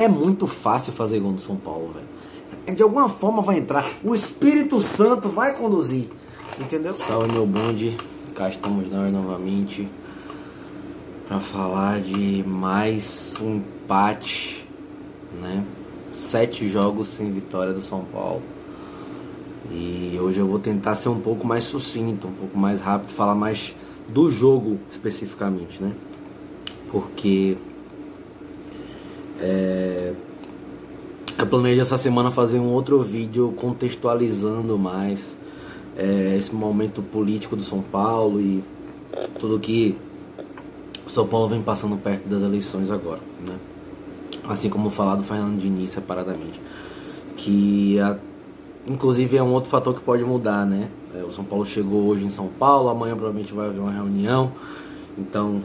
É muito fácil fazer gol no São Paulo, velho. De alguma forma vai entrar. O Espírito Santo vai conduzir. Entendeu? Salve meu bonde. Cá estamos nós novamente para falar de mais um empate, né? Sete jogos sem vitória do São Paulo. E hoje eu vou tentar ser um pouco mais sucinto, um pouco mais rápido, falar mais do jogo especificamente, né? Porque é, eu planejo essa semana fazer um outro vídeo contextualizando mais é, esse momento político do São Paulo e tudo que o São Paulo vem passando perto das eleições agora, né? Assim como falar do Fernando Diniz separadamente, que a, inclusive é um outro fator que pode mudar, né? É, o São Paulo chegou hoje em São Paulo, amanhã provavelmente vai haver uma reunião, então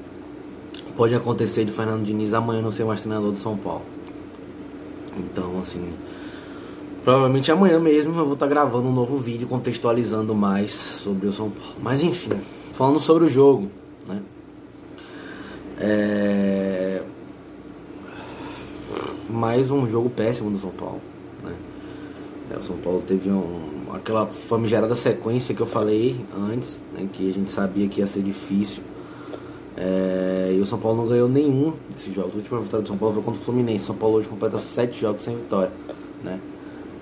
pode acontecer de Fernando Diniz amanhã não ser mais treinador do São Paulo. Então, assim, provavelmente amanhã mesmo eu vou estar gravando um novo vídeo contextualizando mais sobre o São Paulo. Mas enfim, falando sobre o jogo, né? É... Mais um jogo péssimo do São Paulo, né? É, o São Paulo teve um, aquela famigerada sequência que eu falei antes, né? que a gente sabia que ia ser difícil é, e o São Paulo não ganhou nenhum desses jogos. A última vitória do São Paulo foi contra o Fluminense. O São Paulo hoje completa sete jogos sem vitória. Né?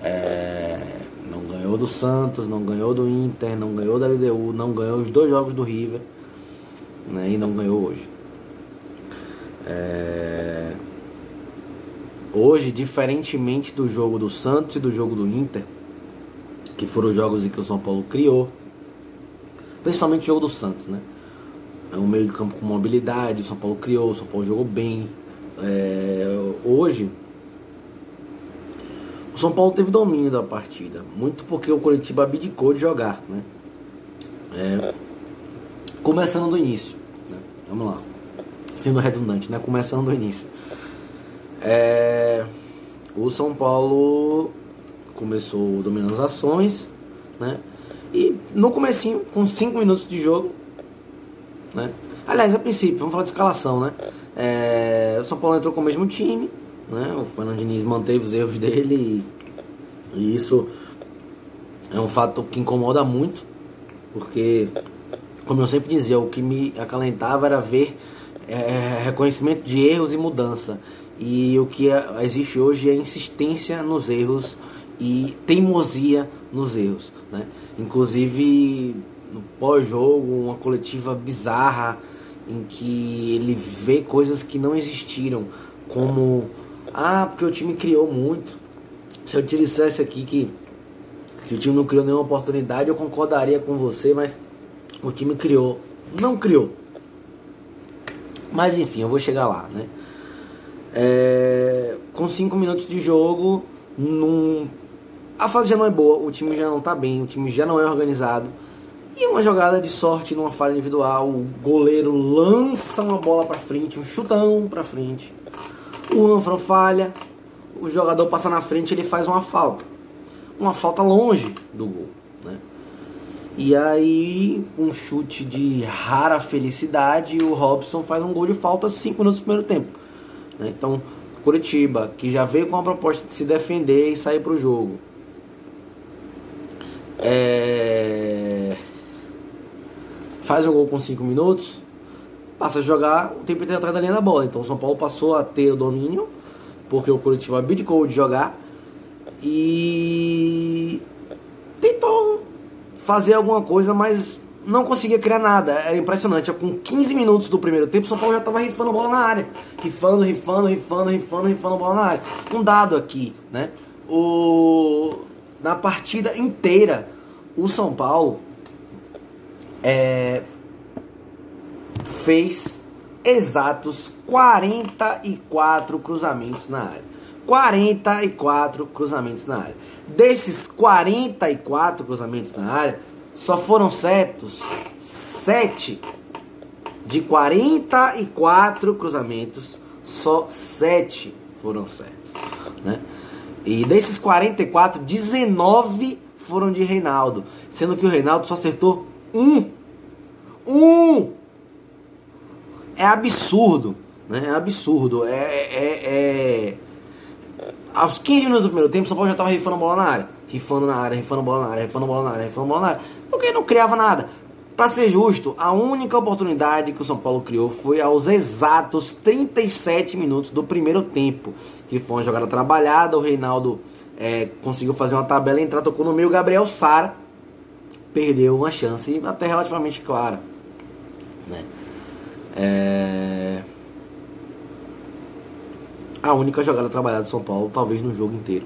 É, não ganhou do Santos, não ganhou do Inter, não ganhou da LDU, não ganhou os dois jogos do River né? e não ganhou hoje. É, hoje, diferentemente do jogo do Santos e do jogo do Inter, que foram os jogos em que o São Paulo criou, principalmente o jogo do Santos, né? É um meio de campo com mobilidade, São Paulo criou, São Paulo jogou bem. É, hoje, o São Paulo teve domínio da partida, muito porque o Curitiba abdicou de jogar, né? É, começando do início, né? vamos lá, sendo redundante, né? Começando do início. É, o São Paulo começou dominando as ações, né? E no comecinho, com 5 minutos de jogo, né? Aliás, a princípio, vamos falar de escalação, né? É, o São Paulo entrou com o mesmo time, né? O Fernando Diniz manteve os erros dele e, e isso é um fato que incomoda muito, porque, como eu sempre dizia, o que me acalentava era ver é, reconhecimento de erros e mudança. E o que é, existe hoje é insistência nos erros e teimosia nos erros. Né? Inclusive no pós-jogo, uma coletiva bizarra em que ele vê coisas que não existiram, como ah, porque o time criou muito. Se eu te dissesse aqui que, que o time não criou nenhuma oportunidade, eu concordaria com você, mas o time criou. Não criou. Mas enfim, eu vou chegar lá, né? É, com 5 minutos de jogo, num... a fase já não é boa, o time já não tá bem, o time já não é organizado. E uma jogada de sorte numa falha individual, o goleiro lança uma bola para frente, um chutão para frente. O Anfro falha, o jogador passa na frente, ele faz uma falta. Uma falta longe do gol, né? E aí, um chute de rara felicidade, o Robson faz um gol de falta 5 minutos do primeiro tempo. Né? Então, Curitiba, que já veio com a proposta de se defender e sair para o jogo. É faz o gol com 5 minutos, passa a jogar o tempo inteiro atrás da linha da bola. Então o São Paulo passou a ter o domínio, porque o Curitiba abdicou de jogar e tentou fazer alguma coisa, mas não conseguia criar nada. Era impressionante. Com 15 minutos do primeiro tempo, o São Paulo já estava rifando bola na área. Rifando, rifando, rifando, rifando, rifando bola na área. Um dado aqui, né? O... Na partida inteira, o São Paulo é, fez exatos 44 cruzamentos na área. 44 cruzamentos na área. Desses 44 cruzamentos na área, só foram certos 7 de 44 cruzamentos, só 7 foram certos, né? E desses 44, 19 foram de Reinaldo, sendo que o Reinaldo só acertou um. Um! É absurdo. Né? É absurdo. É, é, é, Aos 15 minutos do primeiro tempo, o São Paulo já estava rifando bola na área. Rifando na área, rifando bola na área, rifando bola na área, rifando bola na área. Porque não criava nada. Para ser justo, a única oportunidade que o São Paulo criou foi aos exatos 37 minutos do primeiro tempo. Que foi uma jogada trabalhada, o Reinaldo é, conseguiu fazer uma tabela, entrar, tocou no meio, Gabriel Sara perdeu uma chance até relativamente clara. Né? É... A única jogada trabalhada do São Paulo, talvez no jogo inteiro.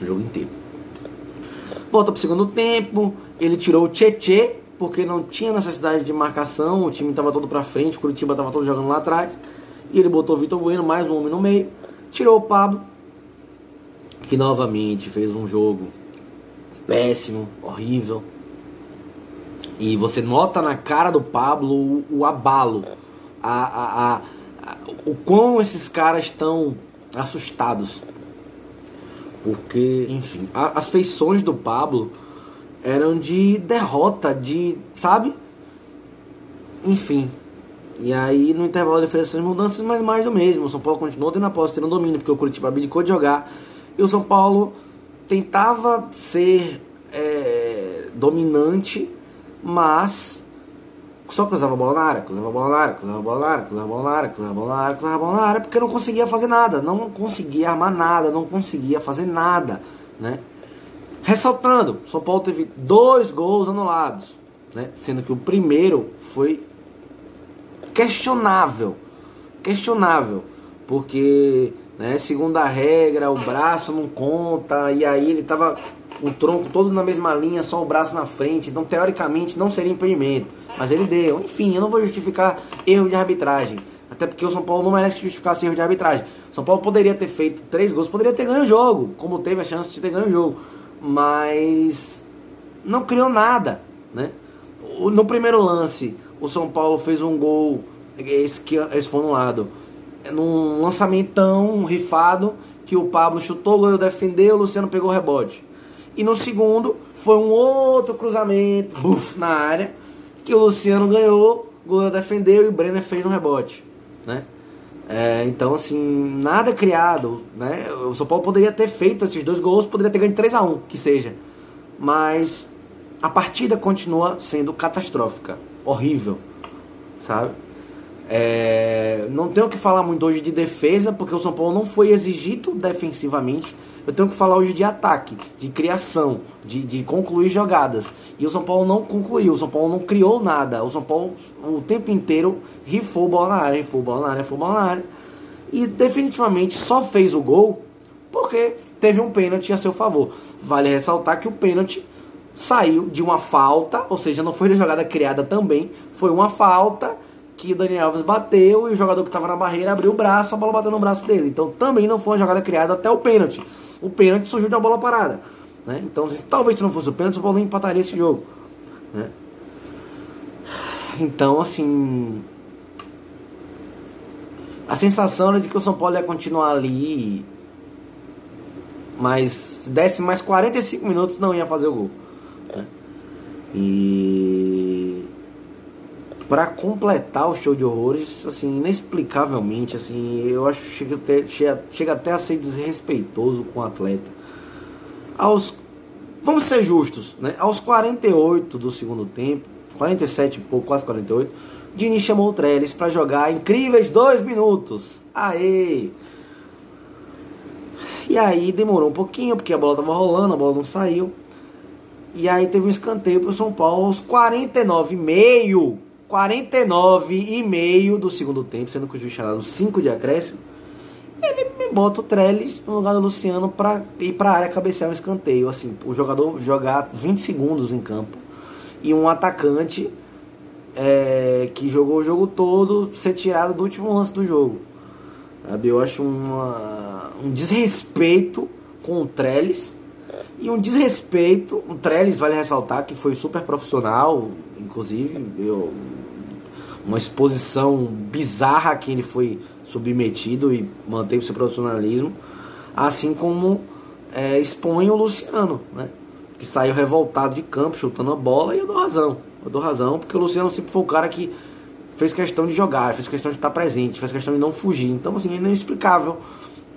No jogo inteiro. Volta para o segundo tempo, ele tirou o Tietê, porque não tinha necessidade de marcação, o time estava todo para frente, o Curitiba estava todo jogando lá atrás. E ele botou o Vitor Bueno, mais um homem no meio, tirou o Pablo, que novamente fez um jogo péssimo, horrível. E você nota na cara do Pablo o, o abalo, a, a, a, o quão esses caras estão assustados. Porque, enfim, as feições do Pablo eram de derrota, de. sabe? Enfim. E aí no intervalo ele fez essas mudanças, mas mais do mesmo. O São Paulo continuou tendo a posse, tendo domínio, porque o Curitiba abdicou de jogar. E o São Paulo tentava ser é, dominante, mas só cruzava a bola na área, cruzava a bola na área, cruzava a bola na área, cruzava a bola na área, cruzava a bola na área, cruzava a bola na área, porque não conseguia fazer nada, não conseguia armar nada, não conseguia fazer nada, né? Ressaltando, São Paulo teve dois gols anulados, né? Sendo que o primeiro foi questionável, questionável, porque né? Segundo a regra, o braço não conta, e aí ele tava o tronco todo na mesma linha, só o braço na frente, então teoricamente não seria impedimento, mas ele deu. Enfim, eu não vou justificar erro de arbitragem, até porque o São Paulo não merece que justificasse erro de arbitragem. O São Paulo poderia ter feito três gols, poderia ter ganho o jogo, como teve a chance de ter ganho o jogo, mas não criou nada, né? No primeiro lance, o São Paulo fez um gol, esse, esse foi no lado num lançamentão rifado que o Pablo chutou, o goleiro defendeu, o Luciano pegou o rebote. E no segundo foi um outro cruzamento buf, na área que o Luciano ganhou, o goleiro defendeu e o Brenner fez um rebote, né? É, então assim, nada criado, né? O São Paulo poderia ter feito esses dois gols, poderia ter ganho 3 a 1, que seja. Mas a partida continua sendo catastrófica, horrível, sabe? É, não tenho que falar muito hoje de defesa, porque o São Paulo não foi exigido defensivamente. Eu tenho que falar hoje de ataque, de criação, de, de concluir jogadas. E o São Paulo não concluiu, o São Paulo não criou nada. O São Paulo o tempo inteiro rifou bola na área, rifou bola na área, rifou bola na área. E definitivamente só fez o gol porque teve um pênalti a seu favor. Vale ressaltar que o pênalti saiu de uma falta, ou seja, não foi uma jogada criada também, foi uma falta que o Daniel Alves bateu e o jogador que estava na barreira abriu o braço, a bola bateu no braço dele. Então também não foi uma jogada criada até o pênalti. O pênalti surgiu uma bola parada. Né? Então talvez se não fosse o pênalti, o Paulo empataria esse jogo. Né? Então, assim. A sensação era de que o São Paulo ia continuar ali. Mas se desse mais 45 minutos não ia fazer o gol. Né? E para completar o show de horrores, assim, inexplicavelmente, assim, eu acho que chega até, chega, chega até a ser desrespeitoso com o atleta. Aos, vamos ser justos, né? Aos 48 do segundo tempo, 47 e pouco, quase 48, Dini chamou o Trellis para jogar incríveis dois minutos. Aê! E aí demorou um pouquinho, porque a bola tava rolando, a bola não saiu. E aí teve um escanteio pro São Paulo aos 49 meio 49 e meio do segundo tempo, sendo que o juiz tinha dado 5 de acréscimo, ele me bota o Trellis no lugar do Luciano para ir para a área cabecear um escanteio. Assim, o jogador jogar 20 segundos em campo e um atacante é, que jogou o jogo todo ser tirado do último lance do jogo. Sabe? Eu acho uma, um desrespeito com o Trellis e um desrespeito. O Trellis, vale ressaltar, que foi super profissional, inclusive, eu uma exposição bizarra a quem ele foi submetido e manteve seu profissionalismo, assim como é, expõe o Luciano, né? que saiu revoltado de campo, chutando a bola, e eu dou razão. Eu dou razão, porque o Luciano sempre foi o cara que fez questão de jogar, fez questão de estar presente, fez questão de não fugir. Então, assim, é inexplicável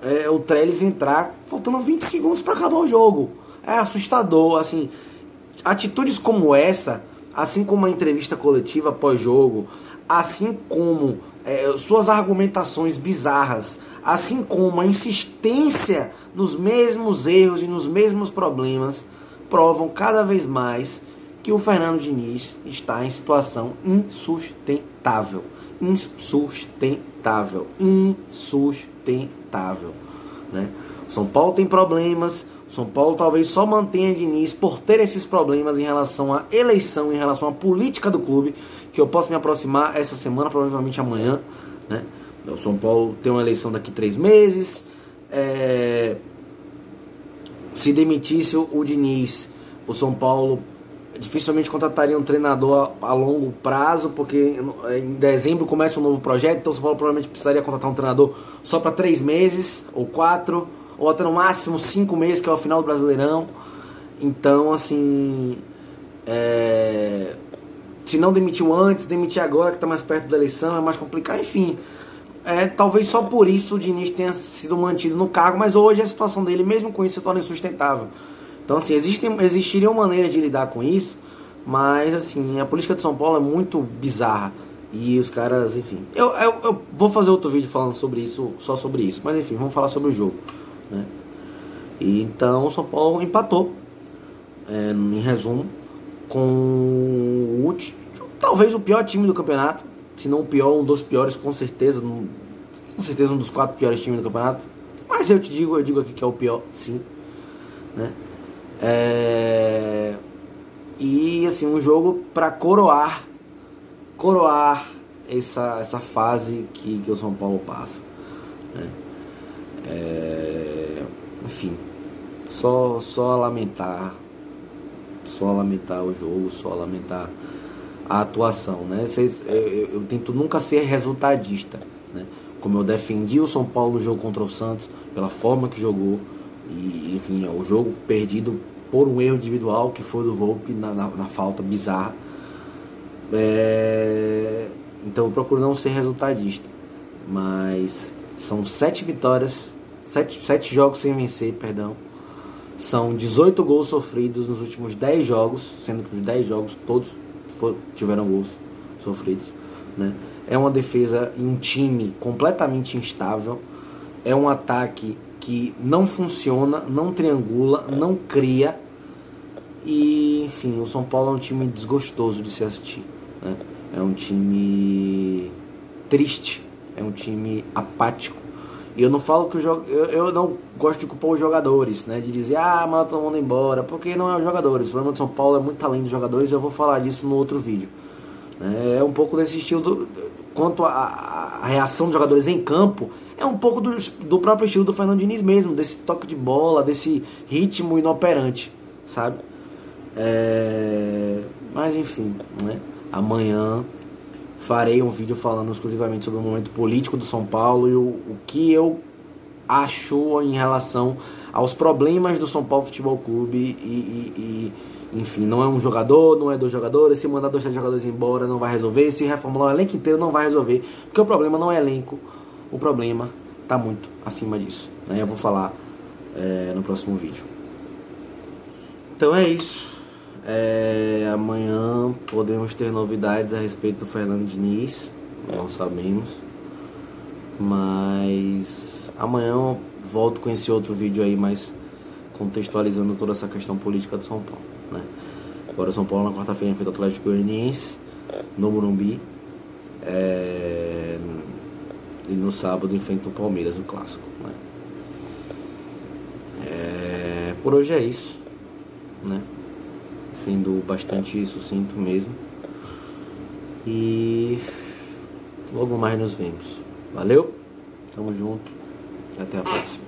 é, o Trellis entrar faltando 20 segundos para acabar o jogo. É assustador, assim. Atitudes como essa, assim como a entrevista coletiva pós-jogo, assim como é, suas argumentações bizarras, assim como a insistência nos mesmos erros e nos mesmos problemas, provam cada vez mais que o Fernando Diniz está em situação insustentável. Insustentável. Insustentável. Né? São Paulo tem problemas. São Paulo talvez só mantenha Diniz por ter esses problemas em relação à eleição, em relação à política do clube, que eu posso me aproximar essa semana, provavelmente amanhã. Né? O São Paulo tem uma eleição daqui três meses. É... Se demitisse o Diniz, o São Paulo dificilmente contrataria um treinador a, a, longo prazo, porque em dezembro começa um novo projeto, então o São Paulo provavelmente precisaria contratar um treinador só para três meses, ou quatro, ou até no máximo cinco meses, que é o final do Brasileirão. Então, assim. É... Se não demitiu antes, demitir agora, que está mais perto da eleição, é mais complicado, enfim. É, talvez só por isso o Diniz tenha sido mantido no cargo, mas hoje a situação dele, mesmo com isso, se torna insustentável. Então, assim, existem, existiriam maneiras de lidar com isso, mas, assim, a política de São Paulo é muito bizarra. E os caras, enfim. Eu, eu, eu vou fazer outro vídeo falando sobre isso, só sobre isso. Mas, enfim, vamos falar sobre o jogo. Né? E, então, o São Paulo empatou, é, em resumo, com o talvez o pior time do campeonato. Se não o pior, um dos piores, com certeza. Com certeza, um dos quatro piores times do campeonato. Mas eu te digo, eu digo aqui que é o pior, sim. Né? É... E assim, um jogo para coroar coroar essa, essa fase que, que o São Paulo passa. Né? É... Enfim, só, só lamentar. Só lamentar o jogo, só lamentar a atuação. Né? Eu, eu, eu tento nunca ser resultadista. Né? Como eu defendi o São Paulo no jogo contra o Santos, pela forma que jogou e, enfim, é o jogo perdido por um erro individual que foi do Volpe na, na, na falta bizarra. É, então eu procuro não ser resultadista. Mas são sete vitórias, sete, sete jogos sem vencer, perdão. São 18 gols sofridos nos últimos 10 jogos, sendo que os 10 jogos todos for, tiveram gols sofridos. Né? É uma defesa e um time completamente instável. É um ataque que não funciona, não triangula, não cria. E, enfim, o São Paulo é um time desgostoso de se assistir. Né? É um time triste, é um time apático. E eu não falo que o jogo. Eu, eu não gosto de culpar os jogadores, né? De dizer, ah, manda todo mundo embora. Porque não é os jogadores. O problema do São Paulo é muito além dos jogadores. Eu vou falar disso no outro vídeo. É um pouco desse estilo do, quanto a, a, reação dos jogadores em campo, é um pouco do, do próprio estilo do Fernando Diniz mesmo, desse toque de bola, desse ritmo inoperante, sabe? É... Mas enfim, né? Amanhã farei um vídeo falando exclusivamente sobre o momento político do São Paulo e o, o que eu acho em relação aos problemas do São Paulo Futebol Clube e, e, e enfim, não é um jogador, não é dois jogadores. Se mandar dois jogadores embora, não vai resolver. Se reformular o elenco inteiro, não vai resolver. Porque o problema não é elenco, o problema está muito acima disso. Né? Eu vou falar é, no próximo vídeo. Então é isso. É, amanhã podemos ter novidades a respeito do Fernando Diniz. Não sabemos. Mas amanhã eu volto com esse outro vídeo aí, mais contextualizando toda essa questão política do São Paulo. Né? Agora São Paulo na quarta-feira enfrenta o Atlético Goianiense no Morumbi. É... E no sábado enfrenta o Palmeiras no clássico. Né? É... Por hoje é isso. Né? Sendo bastante sucinto mesmo. E logo mais nos vemos. Valeu, tamo junto e até a próxima.